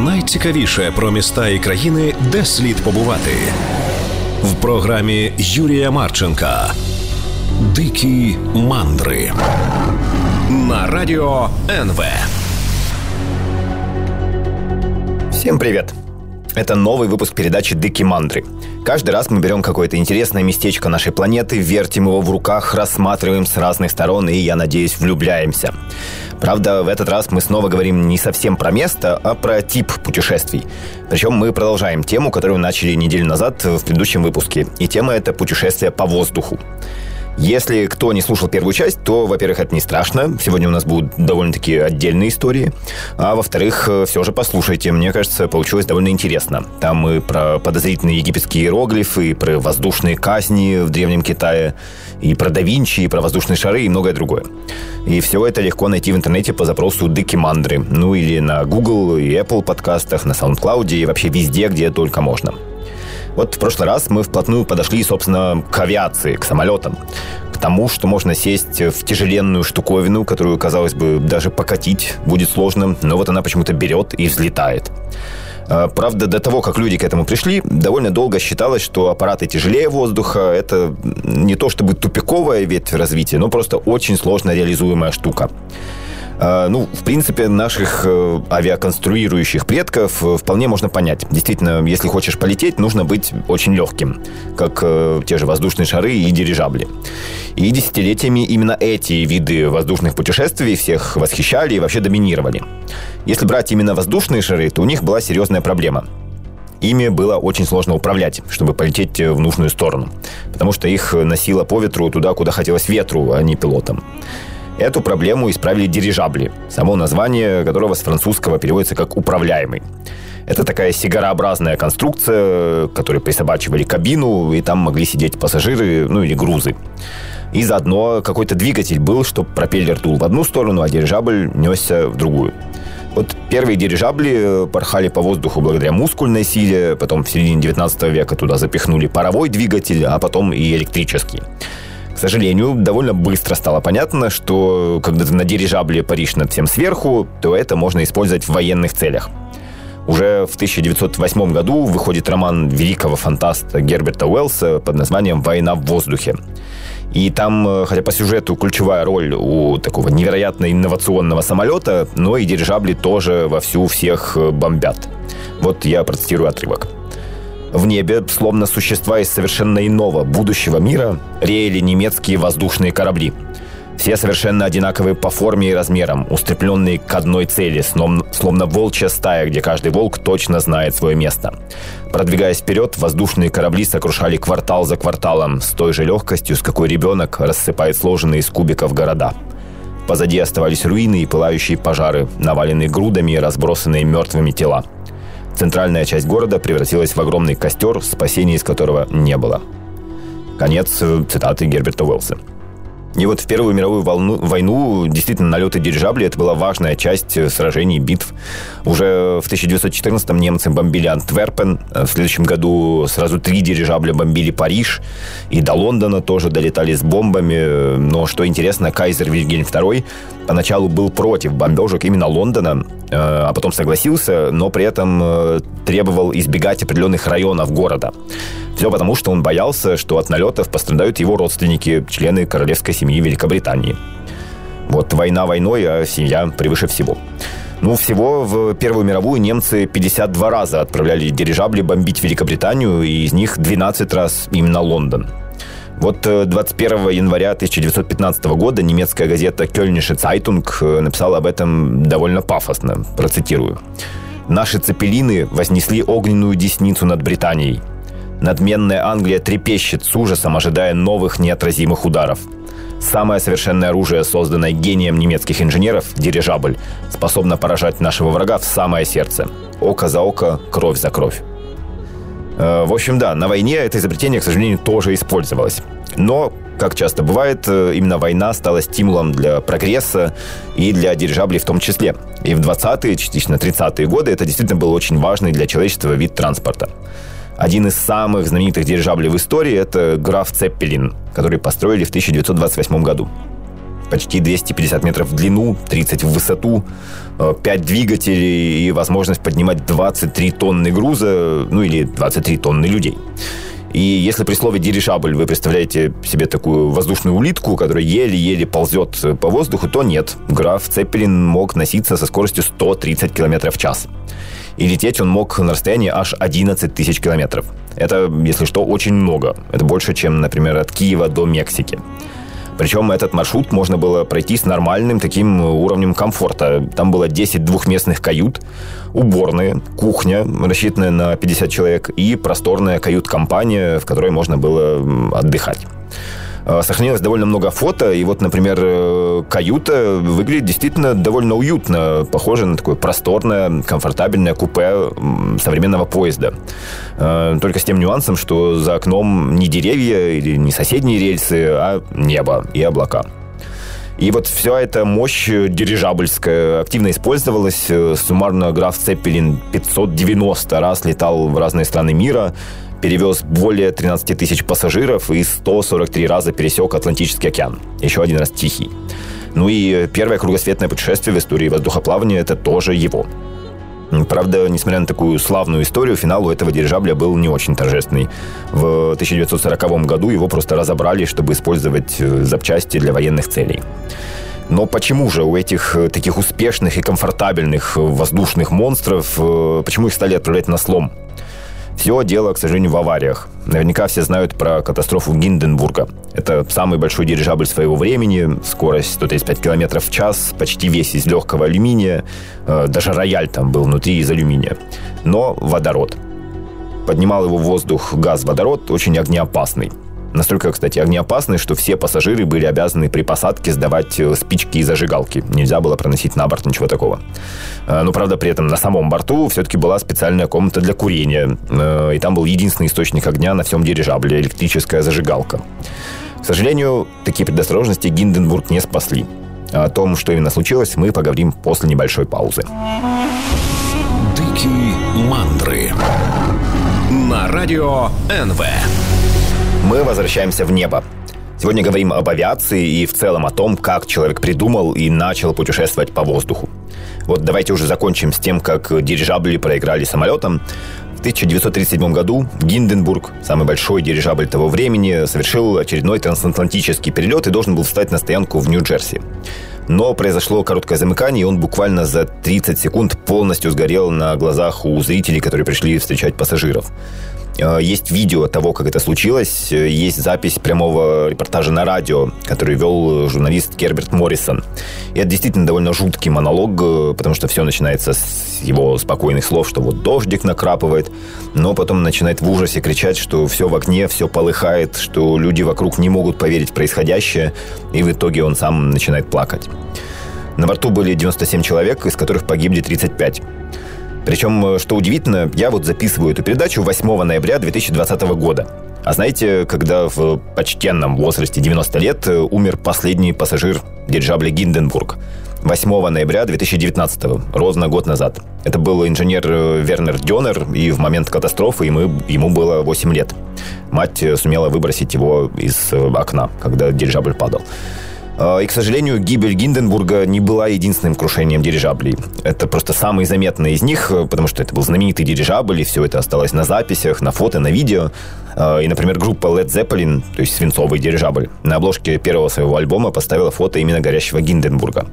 найцікавіше про міста і країни, де слід побувати в програмі Юрія Марченка. Дикі мандри на радио НВ. Всем привет! Это новый выпуск передачи «Дыки мандры». Каждый раз мы берем какое-то интересное местечко нашей планеты, вертим его в руках, рассматриваем с разных сторон и, я надеюсь, влюбляемся. Правда, в этот раз мы снова говорим не совсем про место, а про тип путешествий. Причем мы продолжаем тему, которую начали неделю назад в предыдущем выпуске. И тема это путешествие по воздуху. Если кто не слушал первую часть, то, во-первых, это не страшно. Сегодня у нас будут довольно-таки отдельные истории. А во-вторых, э, все же послушайте. Мне кажется, получилось довольно интересно. Там мы про подозрительные египетские иероглифы, про воздушные казни в Древнем Китае, и про да Винчи, и про воздушные шары, и многое другое. И все это легко найти в интернете по запросу «Дыки Мандры». Ну или на Google и Apple подкастах, на SoundCloud и вообще везде, где только можно. Вот в прошлый раз мы вплотную подошли, собственно, к авиации, к самолетам. К тому, что можно сесть в тяжеленную штуковину, которую, казалось бы, даже покатить будет сложно, но вот она почему-то берет и взлетает. А, правда, до того, как люди к этому пришли, довольно долго считалось, что аппараты тяжелее воздуха. Это не то чтобы тупиковая ветвь развития, но просто очень сложно реализуемая штука. А, ну, в принципе, наших э, авиаконструирующих предков э, вполне можно понять. Действительно, если хочешь полететь, нужно быть очень легким, как э, те же воздушные шары и дирижабли. И десятилетиями именно эти виды воздушных путешествий всех восхищали и вообще доминировали. Если брать именно воздушные шары, то у них была серьезная проблема ими было очень сложно управлять, чтобы полететь в нужную сторону, потому что их носило по ветру туда, куда хотелось ветру, а не пилотам. Эту проблему исправили дирижабли, само название которого с французского переводится как «управляемый». Это такая сигарообразная конструкция, к которой присобачивали кабину, и там могли сидеть пассажиры, ну или грузы. И заодно какой-то двигатель был, чтобы пропеллер дул в одну сторону, а дирижабль несся в другую. Вот первые дирижабли порхали по воздуху благодаря мускульной силе, потом в середине 19 века туда запихнули паровой двигатель, а потом и электрический. Сожалению, довольно быстро стало понятно, что когда ты на дирижабле паришь над всем сверху, то это можно использовать в военных целях. Уже в 1908 году выходит роман великого фантаста Герберта Уэллса под названием «Война в воздухе». И там, э, хотя по сюжету ключевая роль у такого невероятно инновационного самолета, но и дирижабли тоже вовсю всех э, бомбят. Вот я процитирую отрывок. В небе, словно существа из совершенно иного будущего мира, реяли немецкие воздушные корабли. Все совершенно одинаковые по форме и размерам, устремленные к одной цели, словно волчья стая, где каждый волк точно знает свое место. Продвигаясь вперед, воздушные корабли сокрушали квартал за кварталом с той же легкостью, с какой ребенок рассыпает сложенные из кубиков города. Позади оставались руины и пылающие пожары, наваленные грудами и разбросанные мертвыми тела. Центральная часть города превратилась в огромный костер, спасения из которого не было. Конец э, цитаты Герберта Уэллса. И вот в Первую мировую волну, войну действительно налеты дирижаблей это была важная часть э, сражений, битв. Уже в 1914-м немцы бомбили Антверпен, э, в следующем году сразу три дирижабля бомбили Париж, и до Лондона тоже долетали с бомбами. Но что интересно, кайзер Вильгельм II поначалу был против бомбежек именно Лондона, э, а потом согласился, но при этом требовал избегать определенных районов города. Все потому, что он боялся, что от налетов пострадают его родственники, члены королевской семьи Великобритании. Вот война войной, а семья превыше всего. Ну, всего в Первую мировую немцы 52 раза отправляли дирижабли бомбить Великобританию, и из них 12 раз именно Лондон. Вот 21 э, января 1915 года немецкая газета «Kölnische Zeitung» э, написала об этом довольно пафосно, процитирую. «Наши цепелины вознесли огненную десницу над Британией. Надменная Англия трепещет с ужасом, ожидая новых неотразимых ударов. Самое совершенное оружие, созданное гением немецких инженеров, дирижабль, способно поражать нашего врага в самое сердце. Око за око, кровь за кровь. Э, в общем, да, на войне это изобретение, к сожалению, тоже использовалось. Но, как часто бывает, э, именно война стала стимулом для прогресса и для дирижаблей в том числе. И в 20-е, частично 30-е годы это действительно был очень важный для человечества вид транспорта. Один из самых знаменитых дирижаблей в истории – это граф Цеппелин, который построили в 1928 году. почти 250 метров в длину, 30 в высоту, 5 э, двигателей и возможность поднимать 23 тонны груза, ну или 23 тонны людей. И если при слове дирижабль вы представляете себе такую воздушную улитку, которая еле-еле ползет по воздуху, то нет. Граф Цеппелин мог носиться со скоростью 130 км в час. И лететь он мог на расстоянии аж 11 тысяч километров. Это, если что, очень много. Это больше, чем, например, от Киева до Мексики. Причем этот маршрут можно было пройти с нормальным таким уровнем комфорта. Там было 10 двухместных кают, уборные, кухня, рассчитанная на 50 человек, и просторная кают-компания, в которой можно было отдыхать. Э, сохранилось довольно много фото, и вот, например, э, каюта выглядит действительно довольно уютно, похоже на такое просторное, комфортабельное купе современного поезда. Э, только с тем нюансом, что за окном не деревья или не соседние рельсы, а небо и облака. И вот вся эта мощь дирижабльская активно использовалась. Суммарно граф Цеппелин 590 раз летал в разные страны мира перевез более 13 тысяч пассажиров и 143 раза пересек Атлантический океан. Еще один раз Тихий. Ну и первое кругосветное путешествие в истории воздухоплавания – это тоже его. Правда, несмотря на такую славную историю, финал у этого дирижабля был не очень торжественный. В 1940 году его просто разобрали, чтобы использовать э, запчасти для военных целей. Но почему же у этих э, таких успешных и комфортабельных э, воздушных монстров, почему их стали отправлять на слом? Все дело, к сожалению, в авариях. Наверняка все знают про катастрофу Гинденбурга. Это самый большой дирижабль своего времени, скорость 135 км в час, почти весь из легкого алюминия, э, даже рояль там был внутри из алюминия. Но водород. Поднимал его в воздух газ водород, очень огнеопасный. Настолько, кстати, огнеопасный, что все пассажиры были обязаны при посадке сдавать э, спички и зажигалки. Нельзя было проносить на борт ничего такого. Э, но, правда, при этом на самом борту все-таки была специальная комната для курения. Э, и там был единственный источник огня на всем дирижабле – электрическая зажигалка. К сожалению, такие предосторожности Гинденбург не спасли. О том, что именно случилось, мы поговорим после небольшой паузы. Дикие мандры на радио НВ. Мы возвращаемся в небо. Сегодня говорим об авиации и в целом о том, как человек придумал и начал путешествовать по воздуху. Вот давайте уже закончим с тем, как дирижабли проиграли самолетам. В 1937 году Гинденбург, самый большой дирижабль того времени, совершил очередной трансатлантический перелет и должен был встать на стоянку в Нью-Джерси. Но произошло короткое замыкание, и он буквально за 30 секунд полностью сгорел на глазах у зрителей, которые пришли встречать пассажиров. Э, есть видео того, как это случилось. Э, есть запись прямого репортажа на радио, который вел журналист Керберт Моррисон. И это действительно довольно жуткий монолог, э, потому что все начинается с его спокойных слов, что вот дождик накрапывает, но потом начинает в ужасе кричать, что все в окне, все полыхает, что люди вокруг не могут поверить в происходящее, и в итоге он сам начинает плакать. На борту были 97 человек, из которых погибли 35. Причем, э, что удивительно, я вот записываю эту передачу 8 ноября 2020 года. А знаете, когда в почтенном возрасте 90 лет э, умер последний пассажир дирижабля «Гинденбург»? 8 ноября 2019, ровно год назад. Это был инженер э, Вернер Дёнер, и в момент катастрофы ему, ему было 8 лет. Мать сумела выбросить его из окна, когда дирижабль падал. А, и, к сожалению, гибель Гинденбурга не была единственным крушением дирижаблей. Это просто самый заметный из них, потому что это был знаменитый дирижабль, и все это осталось на записях, на фото, на видео. А, и, например, группа Led Zeppelin, то есть свинцовый дирижабль, на обложке первого своего альбома поставила фото именно горящего Гинденбурга.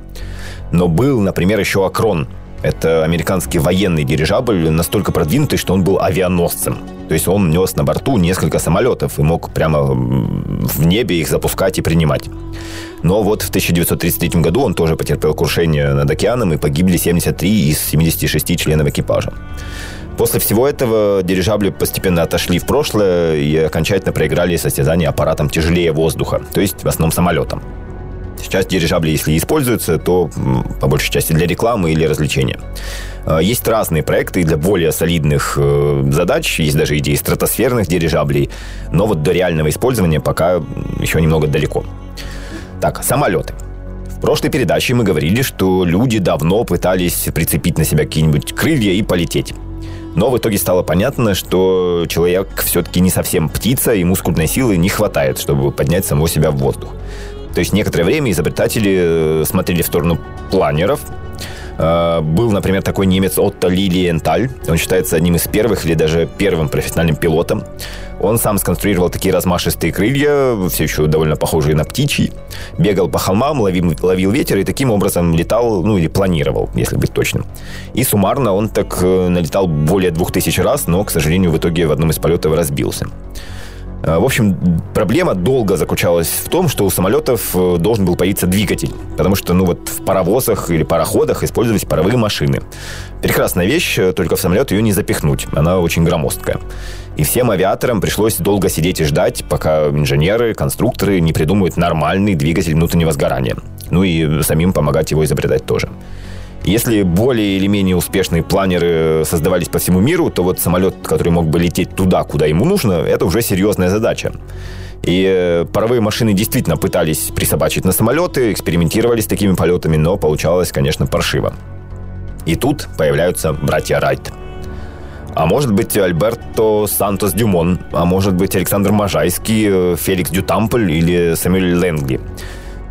Но был, например, еще Акрон, это американский военный дирижабль, настолько продвинутый, что он был авианосцем. То есть он нес на борту несколько самолетов и мог прямо в небе их запускать и принимать. Но вот в 1933 году он тоже потерпел крушение над океаном и погибли 73 из 76 членов экипажа. После всего этого дирижабли постепенно отошли в прошлое и окончательно проиграли состязание аппаратом тяжелее воздуха, то есть в основном самолетом. Сейчас дирижабли, если используются, то по большей части для рекламы или развлечения. А, есть разные проекты для более солидных э, задач, есть даже идеи стратосферных дирижаблей, но вот до реального использования пока еще немного далеко. Так, самолеты. В прошлой передаче мы говорили, что люди давно пытались прицепить на себя какие-нибудь крылья и полететь. Но в итоге стало понятно, что человек все-таки не совсем птица, и мускульной силы не хватает, чтобы поднять самого себя в воздух. То есть некоторое время изобретатели э, смотрели в сторону планеров, Э, был, например, такой немец Отто Лилиенталь. Он считается одним из первых или даже первым профессиональным пилотом. Он сам сконструировал такие размашистые крылья, все еще довольно похожие на птичьи. Бегал по холмам, ловил, ловил ветер и таким образом летал, ну или планировал, если быть точным. И суммарно он так э, налетал более двух тысяч раз, но, к сожалению, в итоге в одном из полетов разбился. Э, в общем, проблема долго заключалась в том, что у самолетов э, должен был появиться двигатель, потому что, ну вот, в паровозах или пароходах использовались паровые машины. Прекрасная вещь, только в самолет ее не запихнуть, она очень громоздкая. И всем авиаторам пришлось долго сидеть и ждать, пока инженеры, конструкторы не придумают нормальный двигатель внутреннего сгорания. Ну и самим помогать его изобретать тоже. Если более или менее успешные планеры создавались по всему миру, то вот самолет, который мог бы лететь туда, куда ему нужно, это уже серьезная задача. И э, паровые машины действительно пытались присобачить на самолеты, экспериментировали с такими полетами, но получалось, конечно, паршиво. И тут появляются братья Райт. А может быть, Альберто Сантос Дюмон, а может быть, Александр Можайский, э, Феликс Дютампль или Самюэль Ленгли.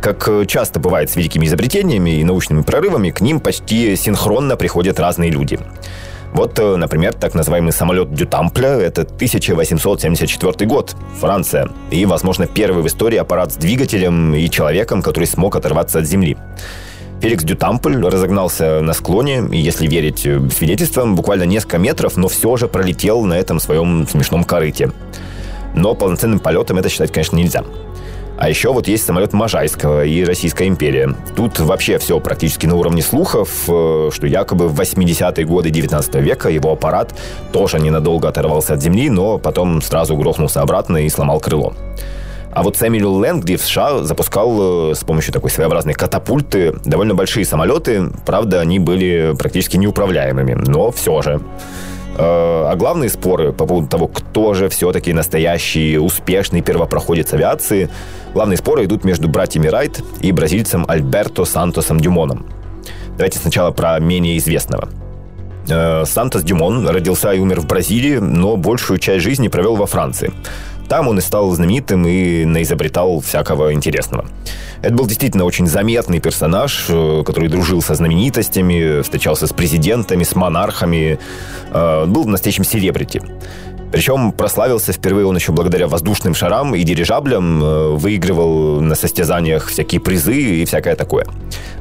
Как э, часто бывает с великими изобретениями и научными прорывами, к ним почти синхронно приходят разные люди. Вот, э, например, так называемый самолет Дютампля – это 1874 год, Франция. И, возможно, первый в истории аппарат с двигателем и человеком, который смог оторваться от земли. Феликс Дютампль разогнался на склоне, и, если верить э, свидетельствам, буквально несколько метров, но все же пролетел на этом своем смешном корыте. Но полноценным полетом это считать, конечно, нельзя. А еще вот есть самолет Можайского и Российская империя. Тут вообще все практически на уровне слухов, э, что якобы в 80-е годы 19 века его аппарат тоже ненадолго оторвался от земли, но потом сразу грохнулся обратно и сломал крыло. А вот Сэмюэл Лэнгли в США запускал э, с помощью такой своеобразной катапульты довольно большие самолеты. Правда, они были практически неуправляемыми, но все же. Э, а главные споры по поводу того, кто же все-таки настоящий успешный первопроходец авиации, главные споры идут между братьями Райт и бразильцем Альберто Сантосом Дюмоном. Давайте сначала про менее известного. Э, Сантос Дюмон родился и умер в Бразилии, но большую часть жизни провел во Франции. Там он и стал знаменитым и наизобретал всякого интересного. Это был действительно очень заметный персонаж, э, который дружил со знаменитостями, встречался с президентами, с монархами, э, был настоящим селебрити. Причем прославился впервые он еще благодаря воздушным шарам и дирижаблям, э, выигрывал на состязаниях всякие призы и всякое такое.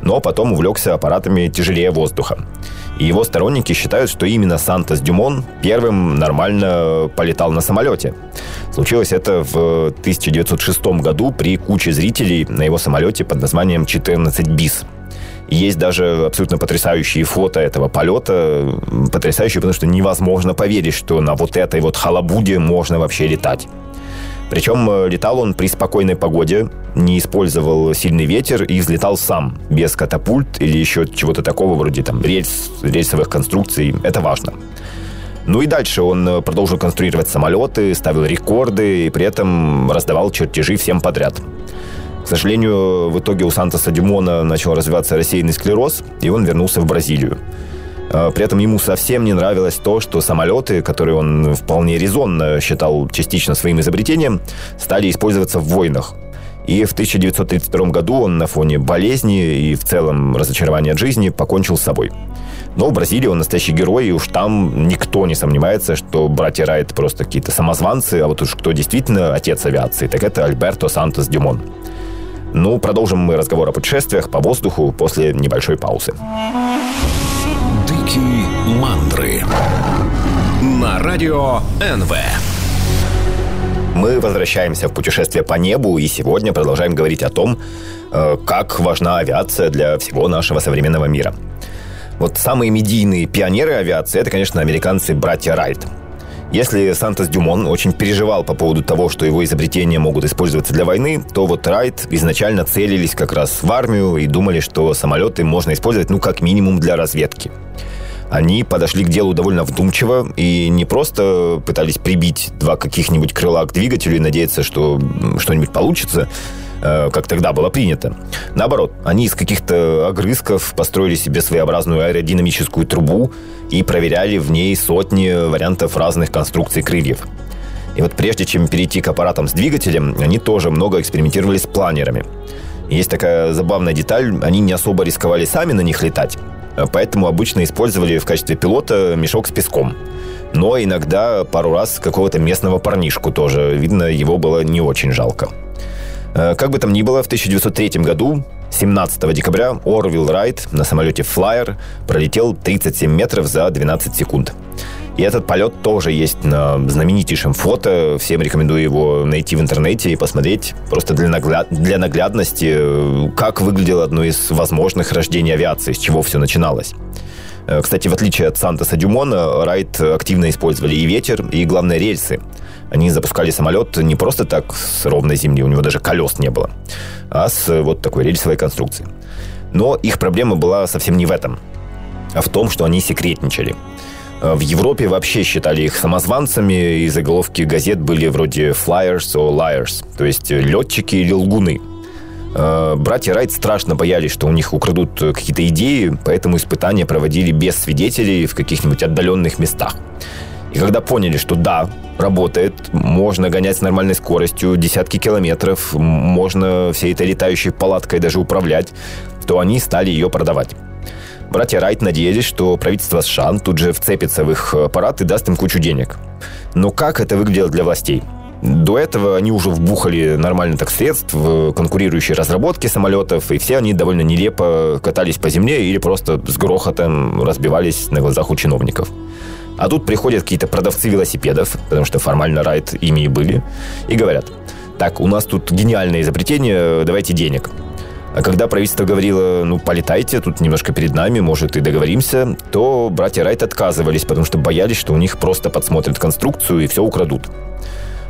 Но потом увлекся аппаратами тяжелее воздуха. И его сторонники считают, что именно Сантос Дюмон первым нормально полетал на самолете. Случилось это в 1906 году при куче зрителей на его самолете под названием 14 БИС. Есть даже абсолютно потрясающие фото этого полета. Потрясающие, потому что невозможно поверить, что на вот этой вот халабуде можно вообще летать. Причем э, летал он при спокойной погоде, не использовал сильный ветер и взлетал сам, без катапульт или еще чего-то такого вроде там рельс, рельсовых конструкций. Это важно. Ну и дальше он э, продолжил конструировать самолеты, ставил рекорды и при этом раздавал чертежи всем подряд. К сожалению, в итоге у Сантоса Дюмона начал развиваться рассеянный склероз, и он вернулся в Бразилию. А, при этом ему совсем не нравилось то, что самолеты, которые он вполне резонно считал частично своим изобретением, стали использоваться в войнах. И в 1932 году он на фоне болезни и в целом разочарования от жизни покончил с собой. Но в Бразилии он настоящий герой, и уж там никто не сомневается, что братья Райт просто какие-то самозванцы, а вот уж кто действительно отец авиации, так это Альберто Сантос Дюмон. Ну, продолжим мы разговор о путешествиях по воздуху после небольшой паузы. Дикие мандры на радио НВ. Мы возвращаемся в путешествие по небу и сегодня продолжаем говорить о том, э, как важна авиация для всего нашего современного мира. Вот самые медийные пионеры авиации – это, конечно, американцы братья Райт – если Сантос Дюмон очень переживал по поводу того, что его изобретения могут использоваться для войны, то вот Райт изначально целились как раз в армию и думали, что самолеты можно использовать, ну, как минимум для разведки. Они подошли к делу довольно вдумчиво и не просто пытались прибить два каких-нибудь крыла к двигателю и надеяться, что что-нибудь получится, как тогда было принято. Наоборот, они из каких-то огрызков построили себе своеобразную аэродинамическую трубу и проверяли в ней сотни вариантов разных конструкций крыльев. И вот прежде чем перейти к аппаратам с двигателем, они тоже много экспериментировали с планерами. Есть такая забавная деталь, они не особо рисковали сами на них летать, поэтому обычно использовали в качестве пилота мешок с песком. Но иногда пару раз какого-то местного парнишку тоже. Видно, его было не очень жалко. Э, как бы там ни было, в 1903 году 17 декабря Орвилл Райт на самолете Flyer пролетел 37 метров за 12 секунд. И этот полет тоже есть на знаменитейшем фото. Всем рекомендую его найти в интернете и посмотреть просто для, нагля... для наглядности, как выглядело одно из возможных рождений авиации, с чего все начиналось. Э, кстати, в отличие от Сантоса Дюмона, Райт активно использовали и ветер, и, главное, рельсы. Они запускали самолет не просто так с ровной земли, у него даже колес не было, а с вот такой рельсовой конструкцией. Но их проблема была совсем не в этом, а в том, что они секретничали. Э, в Европе вообще считали их самозванцами, и заголовки газет были вроде «flyers» or «liars», то есть летчики или лгуны – Э, братья Райт страшно боялись, что у них украдут какие-то идеи, поэтому испытания проводили без свидетелей в каких-нибудь отдаленных местах. И когда поняли, что да, работает, можно гонять с нормальной скоростью десятки километров, можно всей этой летающей палаткой даже управлять, то они стали ее продавать. Братья Райт надеялись, что правительство США тут же вцепится в их аппарат и даст им кучу денег. Но как это выглядело для властей? До этого они уже вбухали нормально так средств в конкурирующие разработки самолетов, и все они довольно нелепо катались по земле или просто с грохотом разбивались на глазах у чиновников. А тут приходят какие-то продавцы велосипедов, потому что формально райд ими и были, и говорят, так, у нас тут гениальное изобретение, давайте денег. А когда правительство говорило, ну, полетайте, тут немножко перед нами, может, и договоримся, то братья Райт отказывались, потому что боялись, что у них просто подсмотрят конструкцию и все украдут.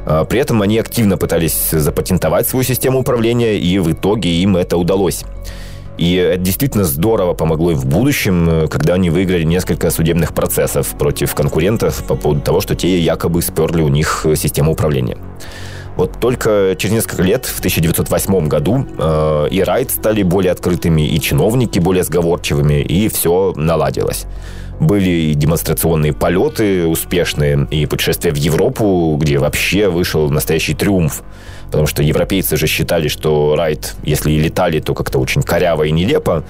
А, при этом они активно пытались запатентовать свою систему управления, и в итоге им это удалось. И это действительно здорово помогло им в будущем, когда они выиграли несколько судебных процессов против конкурентов по поводу того, что те якобы сперли у них систему управления. Вот только через несколько лет, в 1908 году, э, и Райт стали более открытыми, и чиновники более сговорчивыми, и все наладилось. Были и демонстрационные полеты успешные, и путешествия в Европу, где вообще вышел настоящий триумф. Потому что европейцы же считали, что Райт, если и летали, то как-то очень коряво и нелепо.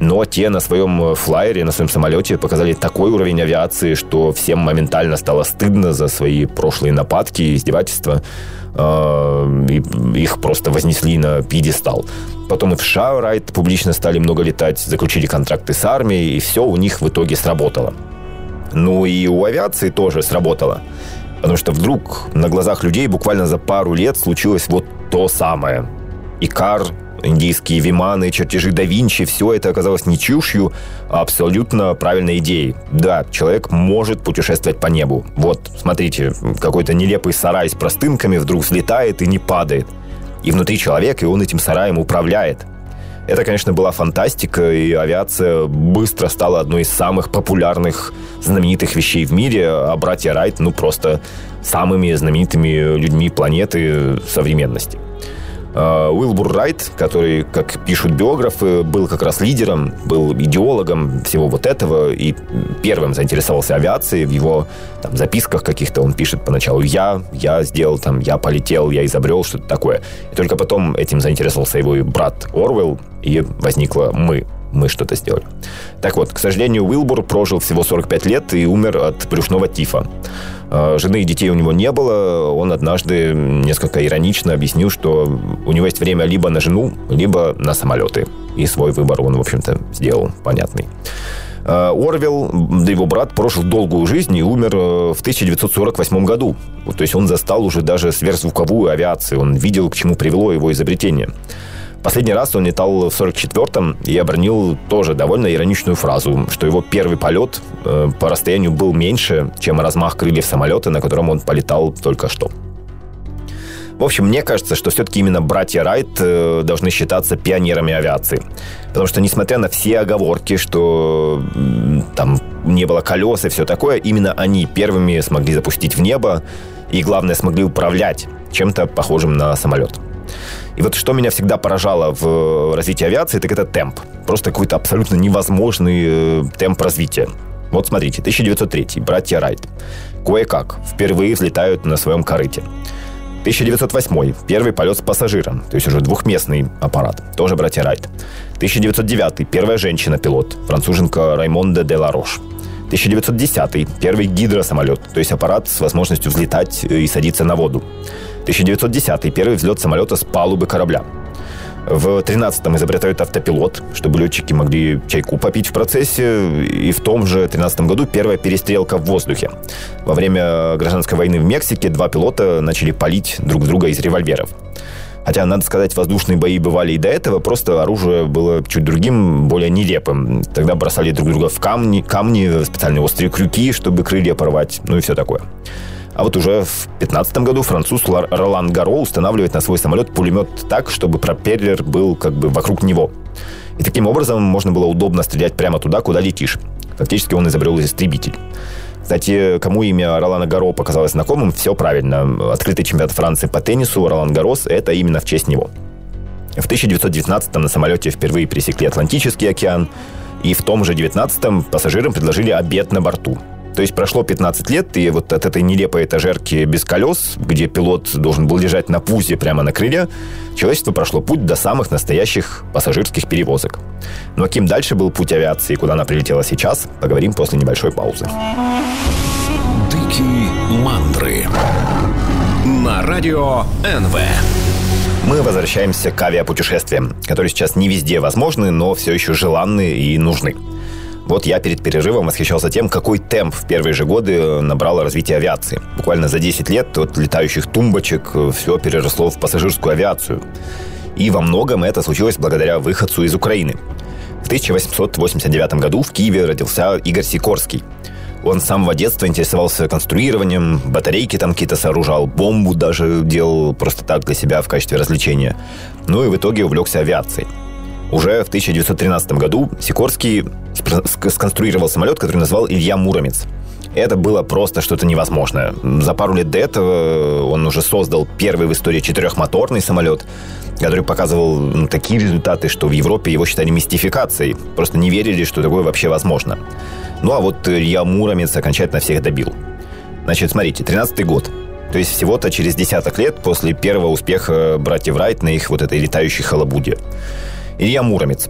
Но те на своем флайере, на своем самолете показали такой уровень авиации, что всем моментально стало стыдно за свои прошлые нападки и издевательства. Э, их просто вознесли на пьедестал. Потом и в США Райт публично стали много летать, заключили контракты с армией, и все у них в итоге сработало. Ну и у авиации тоже сработало. Потому что вдруг на глазах людей буквально за пару лет случилось вот то самое. Икар индийские виманы, чертежи да Винчи, все это оказалось не чушью, а абсолютно правильной идеей. Да, человек может путешествовать по небу. Вот, смотрите, какой-то нелепый сарай с простынками вдруг взлетает и не падает. И внутри человек, и он этим сараем управляет. Это, конечно, была фантастика, и авиация быстро стала одной из самых популярных, знаменитых вещей в мире, а братья Райт, ну, просто самыми знаменитыми людьми планеты современности. Э, Уилбур Райт, который, как пишут биографы, был как раз лидером, был идеологом всего вот этого и первым заинтересовался авиацией. В его там, записках каких-то он пишет поначалу «я», «я сделал», там, «я полетел», «я изобрел», что-то такое. И только потом этим заинтересовался его брат Орвелл, и возникло «мы» мы что-то сделали. Так вот, к сожалению, Уилбур прожил всего 45 лет и умер от брюшного тифа. А, жены и детей у него не было. Он однажды несколько иронично объяснил, что у него есть время либо на жену, либо на самолеты. И свой выбор он, в общем-то, сделал понятный. А, Орвел, да его брат, прожил долгую жизнь и умер э, в 1948 году. То есть он застал уже даже сверхзвуковую авиацию. Он видел, к чему привело его изобретение. Последний раз он летал в 44-м и обронил тоже довольно ироничную фразу, что его первый полет э, по расстоянию был меньше, чем размах крыльев самолета, на котором он полетал только что. В общем, мне кажется, что все-таки именно братья Райт э, должны считаться пионерами авиации. Потому что, несмотря на все оговорки, что там не было колес и все такое, именно они первыми смогли запустить в небо и, главное, смогли управлять чем-то похожим на самолет. И вот что меня всегда поражало в э, развитии авиации, так это темп. Просто какой-то абсолютно невозможный э, темп развития. Вот смотрите, 1903, братья Райт. Кое-как впервые взлетают на своем корыте. 1908. Первый полет с пассажиром, то есть уже двухместный аппарат. Тоже братья Райт. 1909. Первая женщина-пилот, француженка Раймонда де Ларош. 1910. Первый гидросамолет, то есть аппарат с возможностью взлетать и садиться на воду. 1910. Первый взлет самолета с палубы корабля. В 13-м изобретают автопилот, чтобы летчики могли чайку попить в процессе. И в том же 13 году первая перестрелка в воздухе. Во время гражданской войны в Мексике два пилота начали палить друг друга из револьверов. Хотя, надо сказать, воздушные бои бывали и до этого, просто оружие было чуть другим, более нелепым. Тогда бросали друг друга в камни, камни специальные острые крюки, чтобы крылья порвать, ну и все такое. А вот уже в 2015 году француз Ролан Гаро устанавливает на свой самолет пулемет так, чтобы пропеллер был как бы вокруг него. И таким образом можно было удобно стрелять прямо туда, куда летишь. Фактически он изобрел истребитель. Кстати, кому имя Ролана Гаро показалось знакомым, все правильно. Открытый чемпионат Франции по теннису Ролан Гарос – это именно в честь него. В 1919 на самолете впервые пересекли Атлантический океан, и в том же 19-м пассажирам предложили обед на борту. То есть прошло 15 лет, и вот от этой нелепой этажерки без колес, где пилот должен был лежать на пузе прямо на крыле, человечество прошло путь до самых настоящих пассажирских перевозок. Но каким дальше был путь авиации, куда она прилетела сейчас, поговорим после небольшой паузы. Дикие мандры на радио НВ. Мы возвращаемся к авиапутешествиям, которые сейчас не везде возможны, но все еще желанны и нужны. Вот я перед перерывом восхищался тем, какой темп в первые же годы набрало развитие авиации. Буквально за 10 лет от летающих тумбочек э, все переросло в пассажирскую авиацию. И во многом это случилось благодаря выходцу из Украины. В 1889 году в Киеве родился Игорь Сикорский. Он с самого детства интересовался конструированием, батарейки там какие-то сооружал, бомбу даже делал просто так для себя в качестве развлечения. Ну и в итоге увлекся авиацией. Уже в 1913 году Сикорский сконструировал самолет, который назвал Илья Муромец. Это было просто что-то невозможное. За пару лет до этого он уже создал первый в истории четырехмоторный самолет, который показывал ну, такие результаты, что в Европе его считали мистификацией. Просто не верили, что такое вообще возможно. Ну а вот Илья Муромец окончательно всех добил. Значит, смотрите, 13 год. То есть всего-то через десяток лет после первого успеха братьев Райт на их вот этой летающей халабуде. Илья Муромец.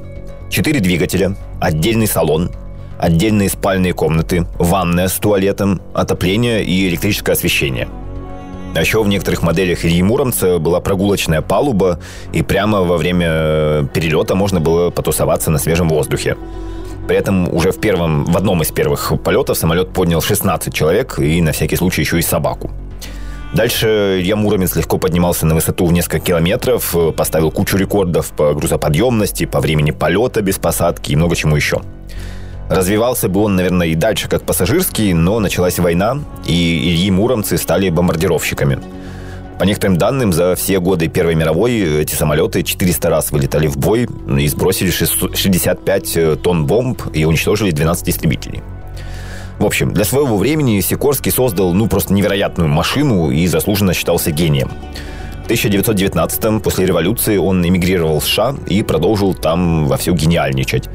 Четыре двигателя, отдельный салон, отдельные спальные комнаты, ванная с туалетом, отопление и электрическое освещение. А еще в некоторых моделях Ильи Муромца была прогулочная палуба, и прямо во время перелета можно было потусоваться на свежем воздухе. При этом уже в, первом, в одном из первых полетов самолет поднял 16 человек и на всякий случай еще и собаку. Дальше Илья Муромец легко поднимался на высоту в несколько километров, э, поставил кучу рекордов по грузоподъемности, по времени полета без посадки и много чему еще. Развивался бы он, наверное, и дальше как пассажирский, но началась война, и Ильи Муромцы стали бомбардировщиками. По некоторым данным, за все годы Первой мировой эти самолеты 400 раз вылетали в бой и сбросили 65 э, тонн бомб и уничтожили 12 истребителей. В общем, для своего времени Сикорский создал, ну, просто невероятную машину и заслуженно считался гением. В 1919-м, после революции, он эмигрировал в США и продолжил там во все гениальничать.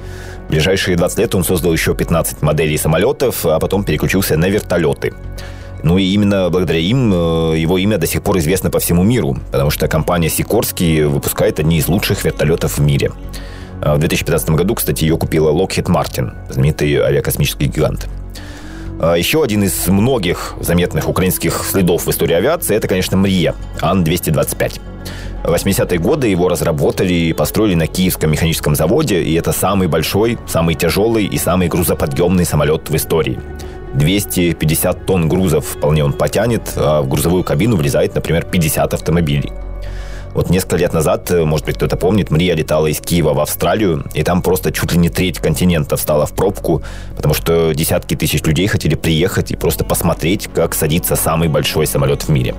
В ближайшие 20 лет он создал еще 15 моделей самолетов, а потом переключился на вертолеты. Ну и именно благодаря им э, его имя до сих пор известно по всему миру, потому что компания Сикорский выпускает одни из лучших вертолетов в мире. А в 2015 году, кстати, ее купила Lockheed Martin, знаменитый авиакосмический гигант. А, еще один из многих заметных украинских следов в истории авиации – это, конечно, Мрия Ан-225. В 80-е годы его разработали и построили на Киевском механическом заводе, и это самый большой, самый тяжелый и самый грузоподъемный самолет в истории. 250 тонн грузов вполне он потянет, а в грузовую кабину влезает, например, 50 автомобилей. Вот несколько лет назад, э, может быть, кто-то помнит, Мрия летала из Киева в Австралию, и там просто чуть ли не треть континента встала в пробку, потому что десятки тысяч людей хотели приехать и просто посмотреть, как садится самый большой самолет в мире.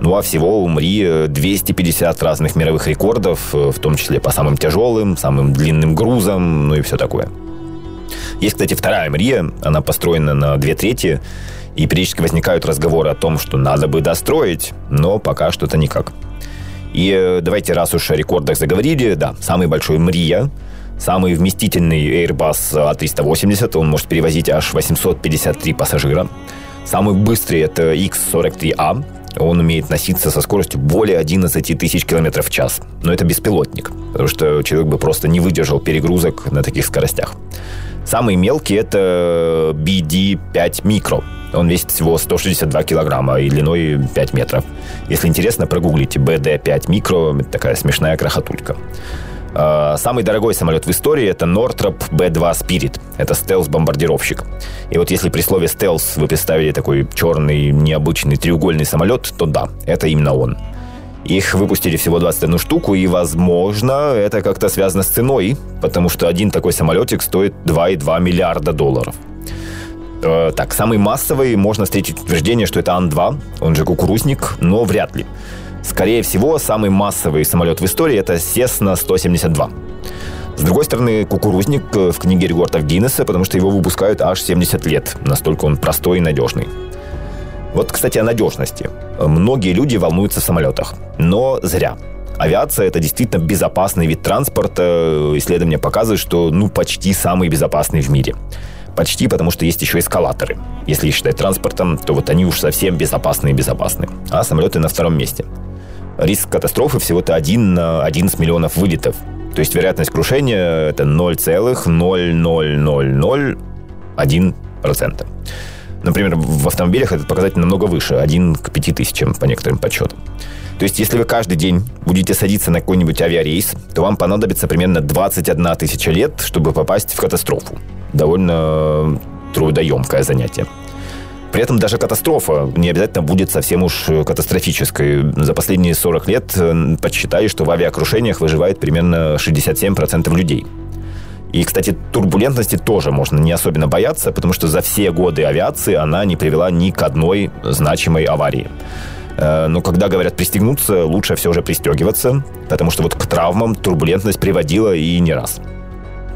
Ну а всего у Мри 250 разных мировых рекордов, э, в том числе по самым тяжелым, самым длинным грузам, ну и все такое. Есть, кстати, вторая Мрия, она построена на две трети, и периодически возникают разговоры о том, что надо бы достроить, но пока что-то никак. И э, давайте, раз уж о рекордах заговорили, да, самый большой Мрия, самый вместительный Airbus A380, он может перевозить аж 853 пассажира. Самый быстрый это X43A, Он умеет носиться со скоростью более 11 тысяч километров в час. Но это беспилотник, потому что человек бы просто не выдержал перегрузок на таких скоростях. Самый мелкий это BD-5 Micro. Он весит всего 162 килограмма и длиной 5 метров. Если интересно, прогуглите BD-5 Micro. Такая смешная крохотулька. А, самый дорогой самолет в истории это Northrop B-2 Spirit. Это стелс-бомбардировщик. И вот если при слове стелс вы представили такой черный, необычный треугольный самолет, то да, это именно он. Их выпустили всего 21 штуку, и, возможно, это как-то связано с ценой, потому что один такой самолетик стоит 2,2 миллиарда долларов. Э, так, самый массовый можно встретить утверждение, что это Ан-2, он же кукурузник, но вряд ли. Скорее всего, самый массовый самолет в истории это Cessna 172. С другой стороны, кукурузник в книге рекордов Гиннесса, потому что его выпускают аж 70 лет. Настолько он простой и надежный. Вот, кстати, о надежности. Многие люди волнуются в самолетах, но зря. Авиация – это действительно безопасный вид транспорта. Исследования показывают, что ну почти самый безопасный в мире. Почти, потому что есть еще эскалаторы. Если их считать транспортом, то вот они уж совсем безопасные и безопасные. А самолеты на втором месте. Риск катастрофы всего-то 1 на 11 миллионов вылетов. То есть вероятность крушения – это 0,00001%. Например, в автомобилях этот показатель намного выше, 1 к 5 тысячам по некоторым подсчетам. То есть, если вы каждый день будете садиться на какой-нибудь авиарейс, то вам понадобится примерно 21 тысяча лет, чтобы попасть в катастрофу. Довольно трудоемкое занятие. При этом даже катастрофа не обязательно будет совсем уж катастрофической. За последние 40 лет э, подсчитали, что в авиакрушениях выживает примерно 67% людей. И, кстати, турбулентности тоже можно не особенно бояться, потому что за все годы авиации она не привела ни к одной значимой аварии. Э, но когда говорят пристегнуться, лучше все же пристегиваться, потому что вот к травмам турбулентность приводила и не раз.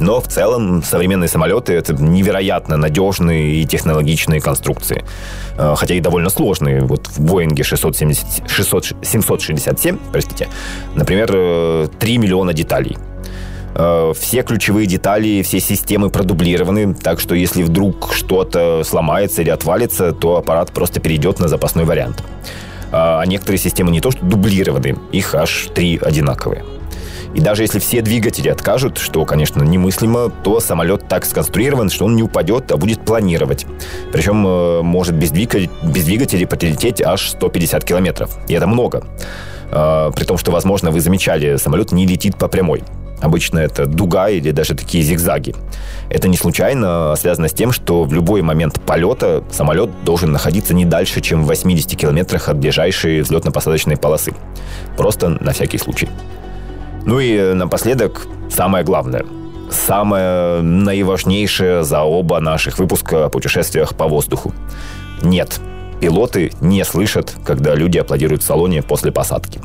Но в целом современные самолеты — это невероятно надежные и технологичные конструкции. Э, хотя и довольно сложные. Вот в Боинге 670, 600, 767, простите, например, 3 э, миллиона деталей. Э, все ключевые детали, все системы продублированы, так что если вдруг что-то сломается или отвалится, то аппарат просто перейдет на запасной вариант. А некоторые системы не то что дублированы, их аж три одинаковые. И даже если все двигатели откажут, что, конечно, немыслимо, то самолет так сконструирован, что он не упадет, а будет планировать. Причем э, может без двигателей, без двигателей полететь аж 150 километров. И это много. Э, при том, что, возможно, вы замечали, самолет не летит по прямой. Обычно это дуга или даже такие зигзаги. Это не случайно связано с тем, что в любой момент полета самолет должен находиться не дальше, чем в 80 километрах от ближайшей взлетно-посадочной полосы. Просто на всякий случай. Ну и напоследок самое главное. Самое наиважнейшее за оба наших выпуска о путешествиях по воздуху. Нет, пилоты не слышат, когда люди аплодируют в салоне после посадки.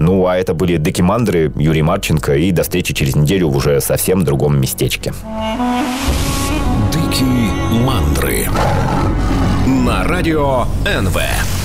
Ну, а это были Декимандры, Юрий Марченко, и до встречи через неделю в уже совсем другом местечке. Дикие мандры на радио НВ.